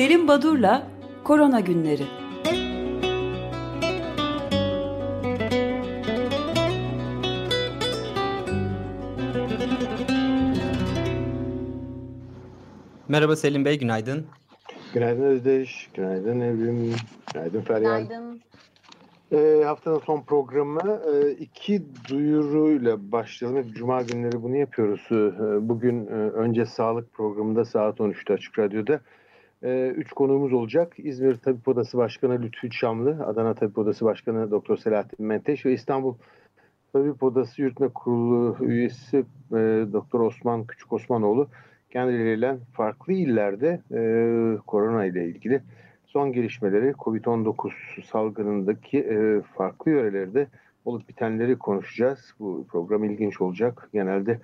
Selim Badur'la Korona Günleri. Merhaba Selim Bey, günaydın. Günaydın Özdeş, günaydın Evrim, günaydın Feryal. Günaydın. E, haftanın son programı e, iki duyuruyla başlayalım. Hep Cuma günleri bunu yapıyoruz. E, bugün e, önce sağlık programında saat 13'te Açık Radyo'da e, üç konuğumuz olacak. İzmir Tabip Odası Başkanı Lütfü Çamlı, Adana Tabip Odası Başkanı Doktor Selahattin Menteş ve İstanbul Tabip Odası Yürütme Kurulu üyesi e, Doktor Osman Küçük Osmanoğlu kendileriyle farklı illerde e, korona ile ilgili son gelişmeleri COVID-19 salgınındaki e, farklı yörelerde olup bitenleri konuşacağız. Bu program ilginç olacak. Genelde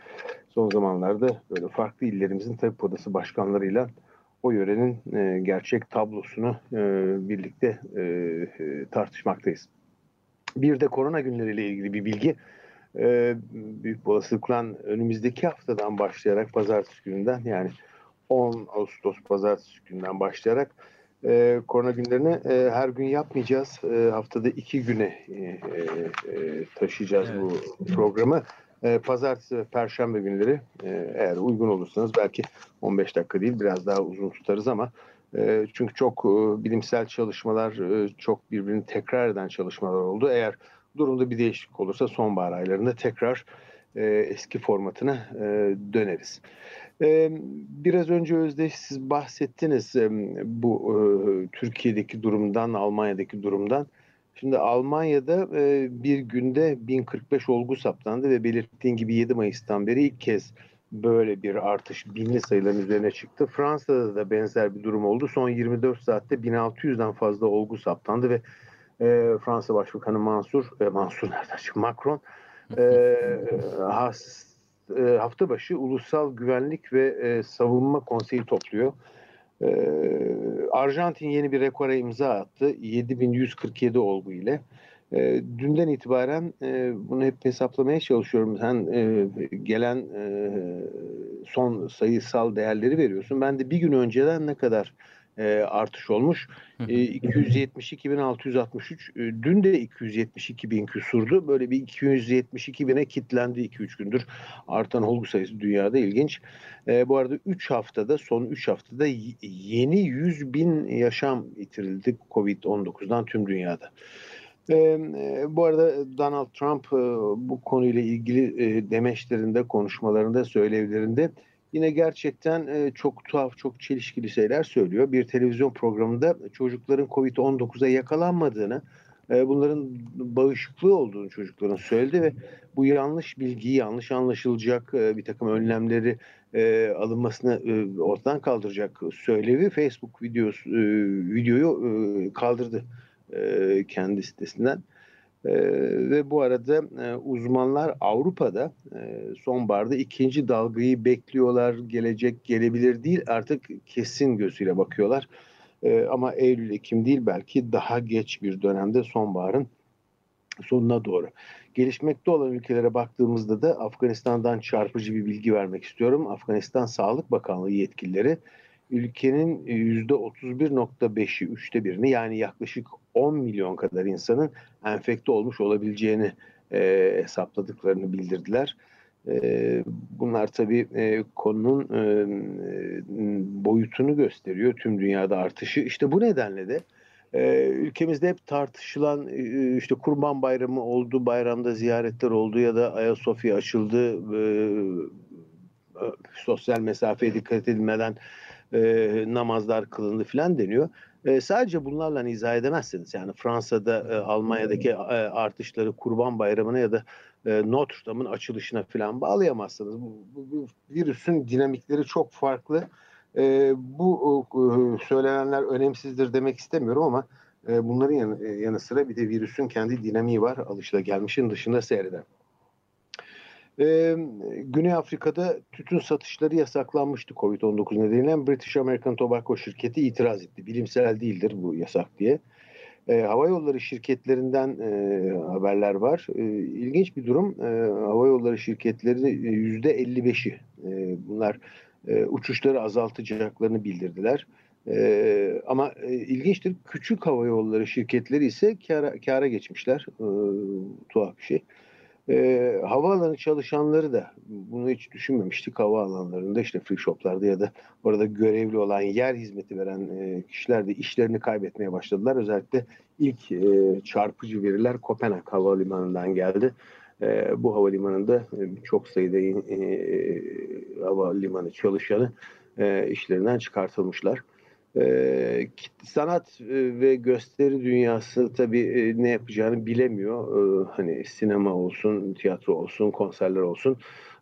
son zamanlarda böyle farklı illerimizin tabip odası başkanlarıyla o yörenin e, gerçek tablosunu e, birlikte e, e, tartışmaktayız. Bir de korona günleriyle ilgili bir bilgi. E, büyük olasılıkla önümüzdeki haftadan başlayarak pazartesi gününden yani 10 Ağustos pazartesi gününden başlayarak e, korona günlerini e, her gün yapmayacağız. E, haftada iki güne e, e, taşıyacağız evet. bu programı. E, pazartesi ve perşembe günleri e, eğer uygun olursanız belki 15 dakika değil biraz daha uzun tutarız ama e, çünkü çok e, bilimsel çalışmalar, e, çok birbirini tekrar eden çalışmalar oldu. Eğer durumda bir değişiklik olursa sonbahar aylarında tekrar e, eski formatına e, döneriz. E, biraz önce Özdeş siz bahsettiniz e, bu e, Türkiye'deki durumdan, Almanya'daki durumdan. Şimdi Almanya'da e, bir günde 1045 olgu saptandı ve belirttiğin gibi 7 Mayıs'tan beri ilk kez böyle bir artış binli sayıların üzerine çıktı. Fransa'da da benzer bir durum oldu. Son 24 saatte 1600'den fazla olgu saptandı ve e, Fransa Başbakanı Mansur, e, Mansur nereden çıktı? Macron e, has, e, hafta başı Ulusal Güvenlik ve e, Savunma Konseyi topluyor. E, Arjantin yeni bir rekora imza attı. 7147 olgu ile. E, dünden itibaren e, bunu hep hesaplamaya çalışıyorum. Sen e, gelen e, son sayısal değerleri veriyorsun. Ben de bir gün önceden ne kadar e, artış olmuş. E, 272.663 e, dün de 272 bin küsurdu. Böyle bir 272 bine kitlendi 2-3 gündür. Artan olgu sayısı dünyada ilginç. E, bu arada 3 haftada son 3 haftada yeni 100 bin yaşam yitirildi Covid-19'dan tüm dünyada. E, bu arada Donald Trump e, bu konuyla ilgili e, demeçlerinde, konuşmalarında, söylevlerinde yine gerçekten e, çok tuhaf, çok çelişkili şeyler söylüyor. Bir televizyon programında çocukların Covid-19'a yakalanmadığını, e, bunların bağışıklığı olduğunu çocukların söyledi ve bu yanlış bilgiyi, yanlış anlaşılacak e, bir takım önlemleri alınmasını ortadan kaldıracak söylevi Facebook videosu, videoyu kaldırdı kendi sitesinden. E, ve bu arada e, uzmanlar Avrupa'da e, sonbaharda ikinci dalgayı bekliyorlar. Gelecek gelebilir değil artık kesin gözüyle bakıyorlar. E, ama Eylül, Ekim değil belki daha geç bir dönemde sonbaharın sonuna doğru. Gelişmekte olan ülkelere baktığımızda da Afganistan'dan çarpıcı bir bilgi vermek istiyorum. Afganistan Sağlık Bakanlığı yetkilileri ülkenin %31.5'i, üçte birini yani yaklaşık 10 milyon kadar insanın enfekte olmuş olabileceğini e, hesapladıklarını bildirdiler. E, bunlar tabii e, konunun e, boyutunu gösteriyor tüm dünyada artışı. İşte bu nedenle de e, ülkemizde hep tartışılan e, işte Kurban Bayramı oldu, bayramda ziyaretler oldu ya da Ayasofya açıldı, e, e, sosyal mesafeye dikkat edilmeden e, namazlar kılındı filan deniyor. E, sadece bunlarla izah edemezsiniz. Yani Fransa'da, e, Almanya'daki e, artışları Kurban Bayramı'na ya da e, Notre Dame'ın açılışına falan bağlayamazsınız. Bu, bu, bu virüsün dinamikleri çok farklı. E, bu e, söylenenler önemsizdir demek istemiyorum ama e, bunların yanı, e, yanı sıra bir de virüsün kendi dinamiği var. Alışılagelmişin dışında seyreden. Ee, Güney Afrika'da tütün satışları yasaklanmıştı Covid-19 nedeniyle. British American Tobacco şirketi itiraz etti. Bilimsel değildir bu yasak diye. Ee, hava yolları şirketlerinden e, haberler var. E, ilginç bir durum. E, hava yolları şirketleri yüzde 55'i e, bunlar e, uçuşları azaltacaklarını bildirdiler. E, ama e, ilginçtir küçük hava yolları şirketleri ise kara, kara geçmişler. E, tuhaf bir şey. E, havaalanı çalışanları da bunu hiç düşünmemiştik. Havaalanlarında işte free shoplarda ya da orada görevli olan yer hizmeti veren e, kişiler de işlerini kaybetmeye başladılar. Özellikle ilk e, çarpıcı veriler Kopenhag Havalimanı'ndan geldi. E, bu havalimanında e, çok sayıda e, havalimanı çalışanı e, işlerinden çıkartılmışlar. E, sanat e, ve gösteri dünyası tabii e, ne yapacağını bilemiyor. E, hani sinema olsun, tiyatro olsun, konserler olsun.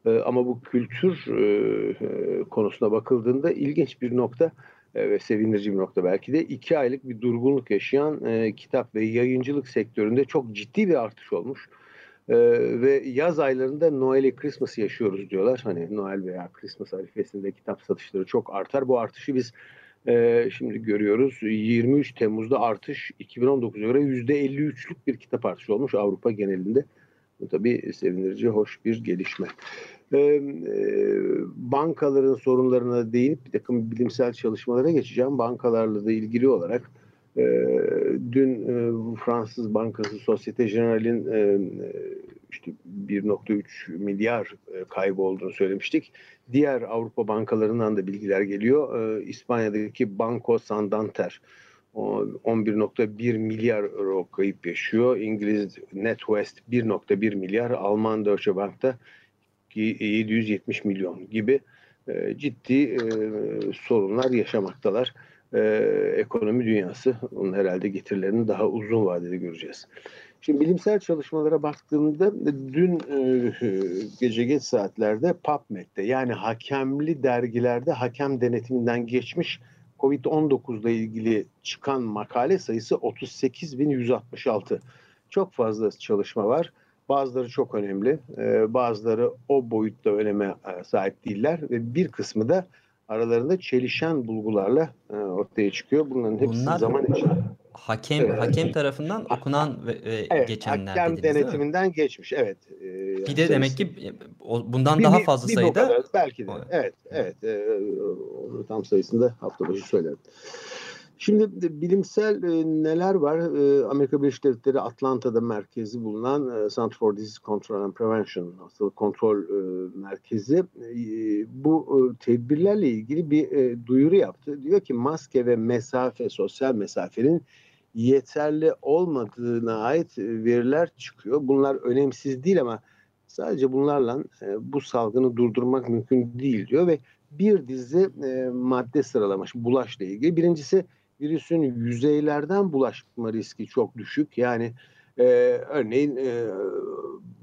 E, ama bu kültür e, e konusuna bakıldığında ilginç bir nokta e, ve sevindirici bir nokta belki de iki aylık bir durgunluk yaşayan e, kitap ve yayıncılık sektöründe çok ciddi bir artış olmuş. Ee, ve yaz aylarında Noel'i Christmas yaşıyoruz diyorlar. Hani Noel veya Christmas arifesinde kitap satışları çok artar. Bu artışı biz e, şimdi görüyoruz. 23 Temmuz'da artış 2019'a göre %53'lük bir kitap artışı olmuş Avrupa genelinde. Bu tabii sevindirici, hoş bir gelişme. Ee, e, bankaların sorunlarına değinip bir takım bilimsel çalışmalara geçeceğim. Bankalarla da ilgili olarak e, dün e, Fransız Bankası Societe Generale'in e, işte 1.3 milyar e, kaybı olduğunu söylemiştik. Diğer Avrupa bankalarından da bilgiler geliyor. E, İspanya'daki Banco Santander 11.1 milyar euro kayıp yaşıyor. İngiliz NetWest 1.1 milyar, Alman Deutsche Bank'ta 770 milyon gibi e, ciddi e, sorunlar yaşamaktalar e, ekonomi dünyası. Onun herhalde getirilerini daha uzun vadede göreceğiz. Şimdi bilimsel çalışmalara baktığımda dün e, gece geç saatlerde PubMed'de yani hakemli dergilerde hakem denetiminden geçmiş COVID-19 ile ilgili çıkan makale sayısı 38.166. Çok fazla çalışma var. Bazıları çok önemli, e, bazıları o boyutta öneme e, sahip değiller ve bir kısmı da aralarında çelişen bulgularla e, ortaya çıkıyor. Bunların hepsi Bunlar zaman için hakem evet. hakem tarafından okunan ve, ve evet, geçenler hakem denetiminden geçmiş. Evet. E, bir de demek ki bundan bir, daha fazla bir, sayıda kadar, belki de. Evet, evet. E, tam sayısında hafta başı söylerim. Şimdi bilimsel e, neler var? E, Amerika Birleşik Devletleri Atlanta'da merkezi bulunan e, Center for Disease Control and Prevention hastalık kontrol e, merkezi e, bu e, tedbirlerle ilgili bir e, duyuru yaptı. Diyor ki maske ve mesafe, sosyal mesafenin yeterli olmadığına ait veriler çıkıyor. Bunlar önemsiz değil ama sadece bunlarla e, bu salgını durdurmak mümkün değil diyor ve bir dizi e, madde sıralamış bulaşla ilgili. Birincisi virüsün yüzeylerden bulaşma riski çok düşük. Yani e, örneğin e,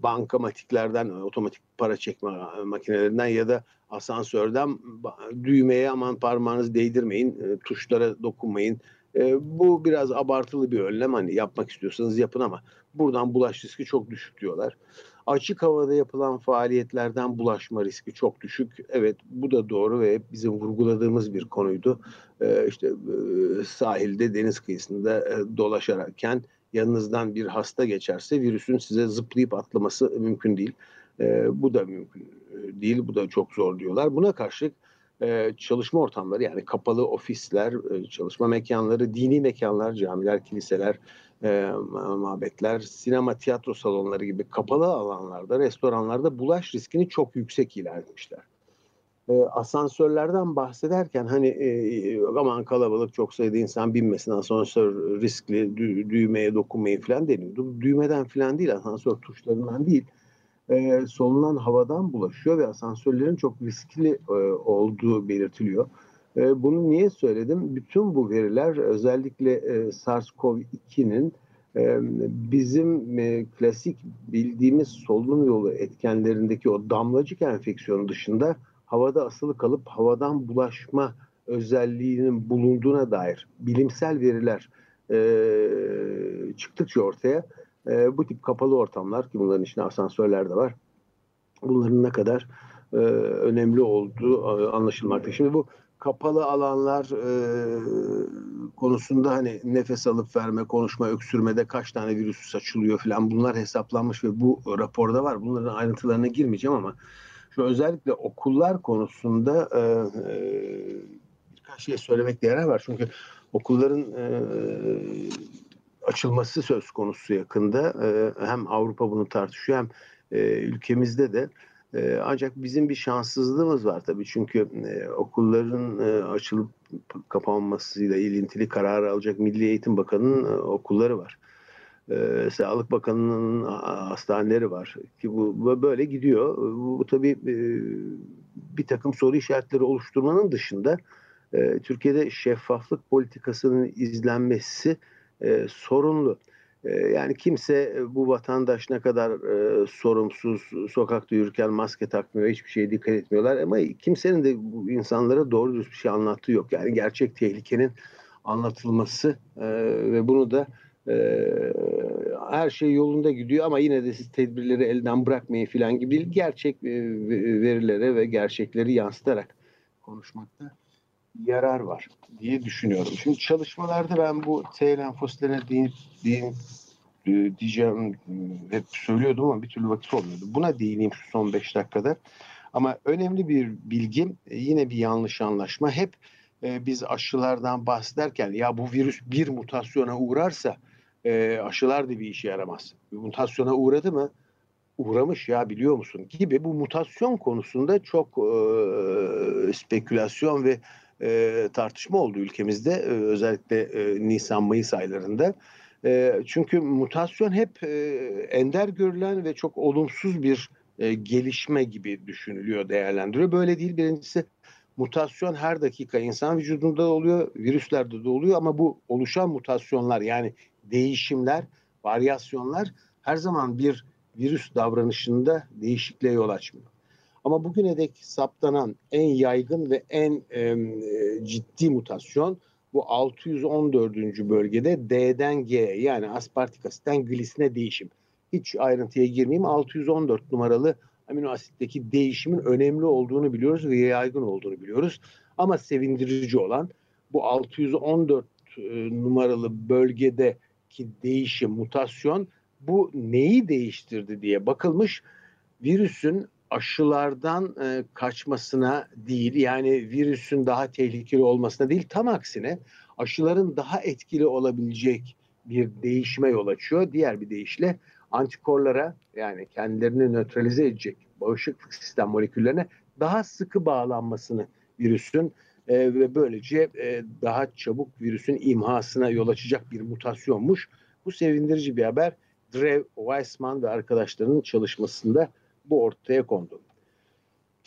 bankamatiklerden, otomatik para çekme makinelerinden ya da asansörden düğmeye aman parmağınızı değdirmeyin, e, tuşlara dokunmayın. E, bu biraz abartılı bir önlem. Hani yapmak istiyorsanız yapın ama buradan bulaş riski çok düşük diyorlar. Açık havada yapılan faaliyetlerden bulaşma riski çok düşük. Evet bu da doğru ve bizim vurguladığımız bir konuydu. Ee, işte e, sahilde deniz kıyısında e, dolaşarken yanınızdan bir hasta geçerse virüsün size zıplayıp atlaması mümkün değil. E, bu da mümkün e, değil. Bu da çok zor diyorlar. Buna karşılık e, çalışma ortamları yani kapalı ofisler, e, çalışma mekanları, dini mekanlar, camiler, kiliseler, e, mabetler, sinema, tiyatro salonları gibi kapalı alanlarda, restoranlarda bulaş riskini çok yüksek ilan etmişler. E, asansörlerden bahsederken hani e, aman kalabalık çok sayıda insan binmesin asansör riskli dü düğmeye dokunmayın falan deniyordu. Düğmeden falan değil asansör tuşlarından değil e, solunan havadan bulaşıyor ve asansörlerin çok riskli e, olduğu belirtiliyor. E, bunu niye söyledim? Bütün bu veriler özellikle e, SARS-CoV-2'nin e, bizim e, klasik bildiğimiz solunum yolu etkenlerindeki o damlacık enfeksiyonu dışında havada asılı kalıp havadan bulaşma özelliğinin bulunduğuna dair bilimsel veriler çıktıkça ortaya bu tip kapalı ortamlar ki bunların içinde asansörler de var. Bunların ne kadar önemli olduğu anlaşılmakta. Şimdi bu kapalı alanlar e, konusunda hani nefes alıp verme, konuşma, öksürmede kaç tane virüs saçılıyor falan bunlar hesaplanmış ve bu raporda var. Bunların ayrıntılarına girmeyeceğim ama şu özellikle okullar konusunda e, e, birkaç şey söylemek yarar var. Çünkü okulların e, açılması söz konusu yakında. E, hem Avrupa bunu tartışıyor hem e, ülkemizde de. E, ancak bizim bir şanssızlığımız var tabii. Çünkü e, okulların e, açılıp kapanmasıyla ilintili karar alacak Milli Eğitim Bakanı'nın e, okulları var. E, Sağlık Bakanı'nın hastaneleri var. Ki bu böyle gidiyor. Bu, bu tabii e, bir takım soru işaretleri oluşturmanın dışında e, Türkiye'de şeffaflık politikasının izlenmesi e, sorunlu. E, yani kimse e, bu vatandaş ne kadar e, sorumsuz, sokakta yürürken maske takmıyor, hiçbir şeye dikkat etmiyorlar. Ama kimsenin de bu insanlara doğru düz bir şey anlattığı yok. Yani gerçek tehlikenin anlatılması e, ve bunu da e, her şey yolunda gidiyor ama yine de siz tedbirleri elden bırakmayın falan gibi değil. Gerçek e, verilere ve gerçekleri yansıtarak konuşmakta yarar var diye düşünüyorum. Şimdi çalışmalarda ben bu T lenfositlerine değinip, değinip e, diyeceğim hep söylüyordum ama bir türlü vakit olmuyordu. Buna değineyim şu son 5 dakikada. Ama önemli bir bilgim e, yine bir yanlış anlaşma. Hep e, biz aşılardan bahsederken ya bu virüs bir mutasyona uğrarsa e, aşılar da bir işe yaramaz. Mutasyona uğradı mı? Uğramış ya biliyor musun? Gibi bu mutasyon konusunda çok e, spekülasyon ve e, tartışma oldu ülkemizde e, özellikle e, Nisan-Mayıs aylarında. E, çünkü mutasyon hep e, ender görülen ve çok olumsuz bir e, gelişme gibi düşünülüyor, değerlendiriyor. Böyle değil. Birincisi mutasyon her dakika insan vücudunda oluyor, virüslerde de oluyor ama bu oluşan mutasyonlar yani değişimler, varyasyonlar her zaman bir virüs davranışında değişikliğe yol açmıyor. Ama bugüne dek saptanan en yaygın ve en e, ciddi mutasyon bu 614. bölgede D'den G yani aspartik asitten glisine değişim. Hiç ayrıntıya girmeyeyim 614 numaralı amino asitteki değişimin önemli olduğunu biliyoruz ve yaygın olduğunu biliyoruz. Ama sevindirici olan bu 614 numaralı bölgedeki değişim, mutasyon bu neyi değiştirdi diye bakılmış. Virüsün aşılardan e, kaçmasına değil yani virüsün daha tehlikeli olmasına değil tam aksine aşıların daha etkili olabilecek bir değişime yol açıyor. Diğer bir deyişle antikorlara yani kendilerini nötralize edecek bağışıklık sistem moleküllerine daha sıkı bağlanmasını virüsün e, ve böylece e, daha çabuk virüsün imhasına yol açacak bir mutasyonmuş. Bu sevindirici bir haber. Drew Weissman ve arkadaşlarının çalışmasında bu ortaya kondu.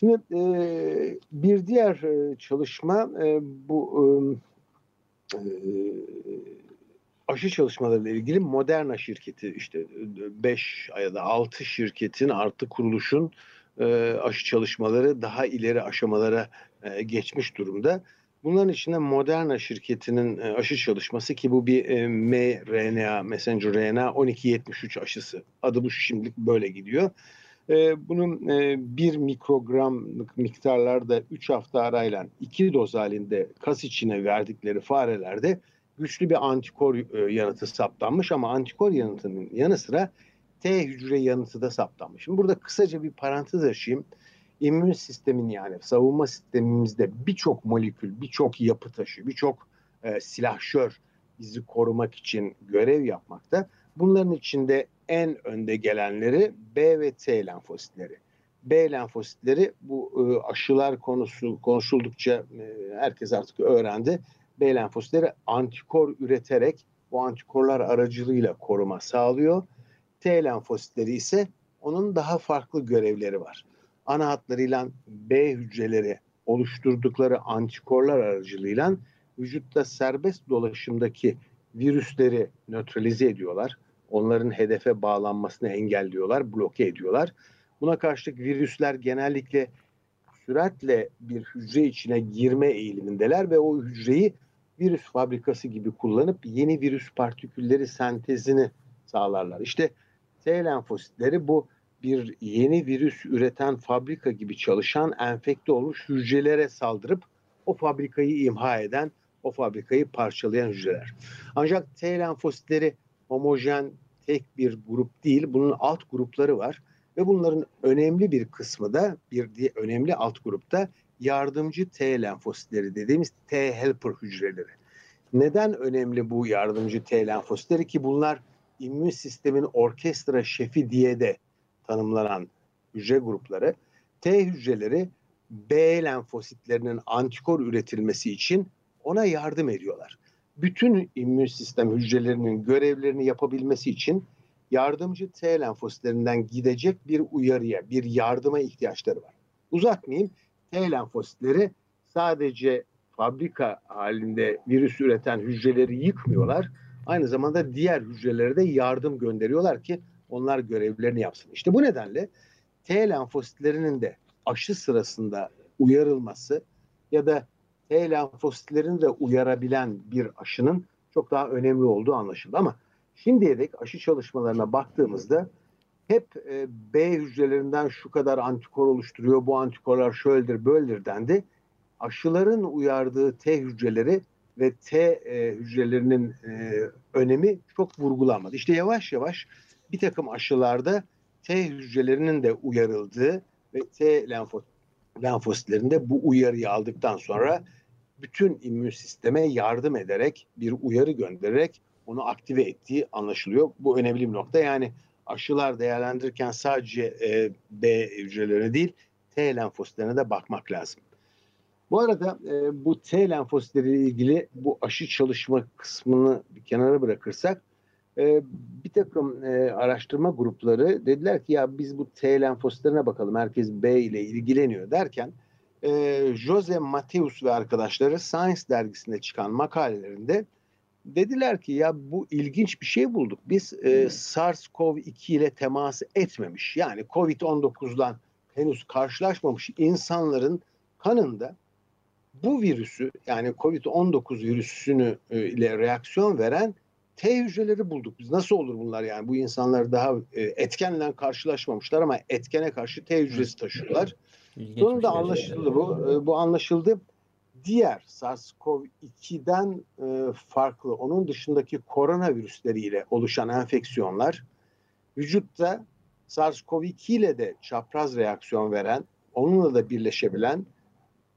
Şimdi e, bir diğer e, çalışma e, bu e, e aşı çalışmalarıyla ilgili Moderna şirketi işte 5 ya da 6 şirketin artı kuruluşun e, aşı çalışmaları daha ileri aşamalara e, geçmiş durumda. Bunların içinde Moderna şirketinin e, aşı çalışması ki bu bir e, mRNA, messenger RNA 1273 aşısı. Adı bu şimdilik böyle gidiyor. E, bunun e, bir mikrogramlık miktarlarda 3 hafta arayla 2 doz halinde kas içine verdikleri farelerde güçlü bir antikor e, yanıtı saptanmış ama antikor yanıtının yanı sıra T hücre yanıtı da saptanmış. Şimdi burada kısaca bir parantez açayım. İmmün sistemin yani savunma sistemimizde birçok molekül, birçok yapı taşı, birçok e, silahşör bizi korumak için görev yapmakta. Bunların içinde en önde gelenleri B ve T lenfositleri. B lenfositleri bu e, aşılar konusu konuşuldukça e, herkes artık öğrendi. B lenfositleri antikor üreterek bu antikorlar aracılığıyla koruma sağlıyor. T lenfositleri ise onun daha farklı görevleri var. Ana hatlarıyla B hücreleri oluşturdukları antikorlar aracılığıyla vücutta serbest dolaşımdaki virüsleri nötralize ediyorlar onların hedefe bağlanmasını engelliyorlar, bloke ediyorlar. Buna karşılık virüsler genellikle süratle bir hücre içine girme eğilimindeler ve o hücreyi virüs fabrikası gibi kullanıp yeni virüs partikülleri sentezini sağlarlar. İşte T lenfositleri bu bir yeni virüs üreten fabrika gibi çalışan enfekte olmuş hücrelere saldırıp o fabrikayı imha eden, o fabrikayı parçalayan hücreler. Ancak T lenfositleri homojen tek bir grup değil. Bunun alt grupları var. ve bunların önemli bir kısmı da bir diye önemli alt grupta yardımcı T lenfositleri dediğimiz T helper hücreleri. Neden önemli bu yardımcı T lenfositleri ki bunlar immün sistemin orkestra şefi diye de tanımlanan hücre grupları. T hücreleri B lenfositlerinin antikor üretilmesi için ona yardım ediyorlar. Bütün immün sistem hücrelerinin görevlerini yapabilmesi için yardımcı T lenfositlerinden gidecek bir uyarıya, bir yardıma ihtiyaçları var. Uzatmayayım. T lenfositleri sadece fabrika halinde virüs üreten hücreleri yıkmıyorlar. Aynı zamanda diğer hücrelere de yardım gönderiyorlar ki onlar görevlerini yapsın. İşte bu nedenle T lenfositlerinin de aşı sırasında uyarılması ya da T lenfositlerini de uyarabilen bir aşının çok daha önemli olduğu anlaşıldı. Ama şimdiye dek aşı çalışmalarına baktığımızda hep e, B hücrelerinden şu kadar antikor oluşturuyor, bu antikorlar şöyledir, böyledir dendi. Aşıların uyardığı T hücreleri ve T e, hücrelerinin e, önemi çok vurgulanmadı. İşte yavaş yavaş bir takım aşılarda T hücrelerinin de uyarıldığı ve T lenfo, lenfositlerinde bu uyarıyı aldıktan sonra bütün immün sisteme yardım ederek bir uyarı göndererek onu aktive ettiği anlaşılıyor. Bu önemli bir nokta. Yani aşılar değerlendirirken sadece e, B hücrelerine değil T lenfositlerine de bakmak lazım. Bu arada e, bu T lenfositleriyle ilgili bu aşı çalışma kısmını bir kenara bırakırsak e, bir takım e, araştırma grupları dediler ki ya biz bu T lenfositlerine bakalım herkes B ile ilgileniyor. derken e, Jose Mateus ve arkadaşları Science dergisinde çıkan makalelerinde dediler ki ya bu ilginç bir şey bulduk. Biz e, SARS-CoV-2 ile temas etmemiş. Yani COVID-19'dan henüz karşılaşmamış insanların kanında bu virüsü yani COVID-19 virüsünü e, ile reaksiyon veren T hücreleri bulduk. Biz nasıl olur bunlar yani? Bu insanlar daha e, etkenle karşılaşmamışlar ama etkene karşı T hücresi taşıyorlar. Sonunda şey. anlaşıldı bu. E, bu anlaşıldı. Diğer SARS-CoV-2'den farklı, onun dışındaki koronavirüsleriyle oluşan enfeksiyonlar vücutta SARS-CoV-2 ile de çapraz reaksiyon veren, onunla da birleşebilen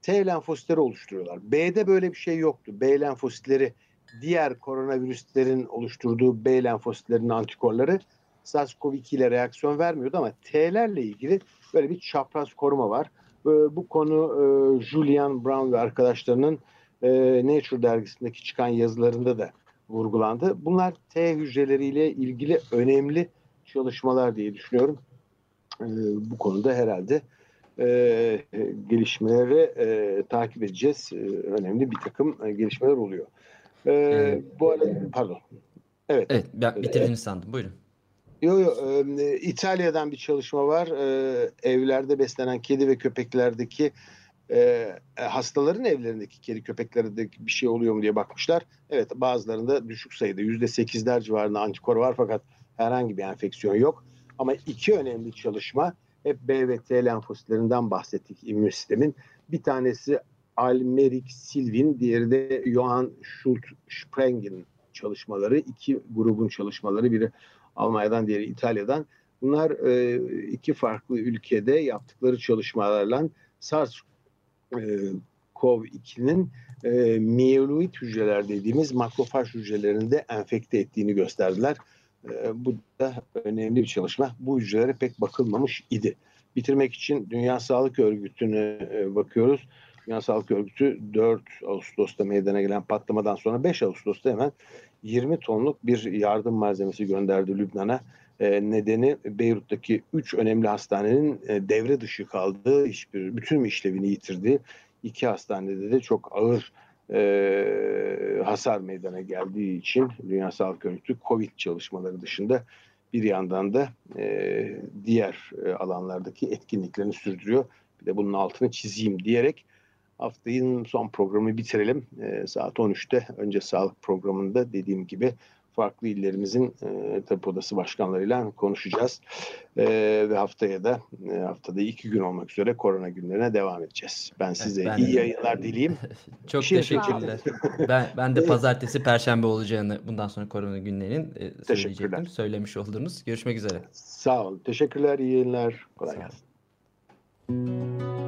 T lenfositleri oluşturuyorlar. B'de böyle bir şey yoktu. B lenfositleri diğer koronavirüslerin oluşturduğu B lenfositlerinin antikorları SARS-CoV-2 ile reaksiyon vermiyordu ama T'lerle ilgili böyle bir çapraz koruma var. Ee, bu konu e, Julian Brown ve arkadaşlarının e, Nature dergisindeki çıkan yazılarında da vurgulandı. Bunlar T hücreleriyle ilgili önemli çalışmalar diye düşünüyorum. Ee, bu konuda herhalde e, gelişmeleri e, takip edeceğiz. E, önemli bir takım e, gelişmeler oluyor. E, evet. Bu arada pardon. Evet. Evet ben bitirdiniz sandım. Buyurun. Yok yok. E, İtalya'dan bir çalışma var. E, evlerde beslenen kedi ve köpeklerdeki e, hastaların evlerindeki kedi köpeklerdeki bir şey oluyor mu diye bakmışlar. Evet bazılarında düşük sayıda yüzde sekizler civarında antikor var fakat herhangi bir enfeksiyon yok. Ama iki önemli çalışma hep B ve T lenfositlerinden bahsettik immün sistemin. Bir tanesi Almerik Silvin, diğeri de Johann Schult Sprengen çalışmaları. iki grubun çalışmaları. Biri Almanya'dan, diğeri İtalya'dan. Bunlar e, iki farklı ülkede yaptıkları çalışmalarla SARS-CoV-2'nin e, e mieloid hücreler dediğimiz makrofaj hücrelerinde enfekte ettiğini gösterdiler. E, bu da önemli bir çalışma. Bu hücrelere pek bakılmamış idi. Bitirmek için Dünya Sağlık Örgütü'ne e, bakıyoruz. Dünya Sağlık Örgütü 4 Ağustos'ta meydana gelen patlamadan sonra 5 Ağustos'ta hemen 20 tonluk bir yardım malzemesi gönderdi Lübnan'a. E, nedeni Beyrut'taki 3 önemli hastanenin e, devre dışı kaldığı, hiçbir bütün işlevini yitirdi. İki hastanede de çok ağır e, hasar meydana geldiği için Dünya Sağlık Örgütü COVID çalışmaları dışında bir yandan da e, diğer e, alanlardaki etkinliklerini sürdürüyor. Bir de bunun altını çizeyim diyerek Haftanın son programı bitirelim. E, saat 13'te önce sağlık programında dediğim gibi farklı illerimizin e, tabip odası başkanlarıyla konuşacağız. E, ve haftaya da e, haftada iki gün olmak üzere korona günlerine devam edeceğiz. Ben size ben iyi yayınlar dileyeyim. Çok şey teşekkürler. ben, ben de pazartesi, perşembe olacağını bundan sonra korona günlerinin e, söyleyecektim. Söylemiş oldunuz. Görüşmek üzere. Sağ olun. Teşekkürler. İyi yayınlar. Kolay gelsin.